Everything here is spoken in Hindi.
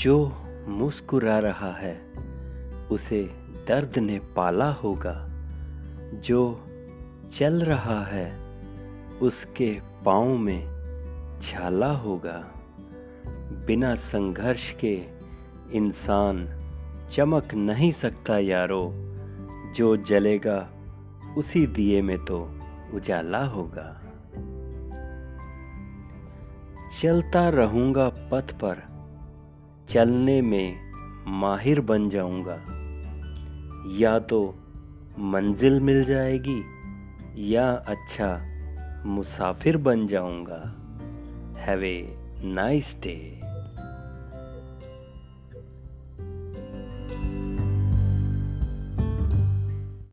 जो मुस्कुरा रहा है, उसे दर्द ने पाला होगा। जो चल रहा है, उसके पाँव में छाला होगा। बिना संघर्ष के इंसान चमक नहीं सकता यारो। जो जलेगा, उसी दिए में तो उजाला होगा। चलता रहूँगा पथ पर चलने में माहिर बन जाऊँगा। या तो मंजिल मिल जाएगी, या अच्छा मुसाफिर बन जाऊँगा। Have a nice day.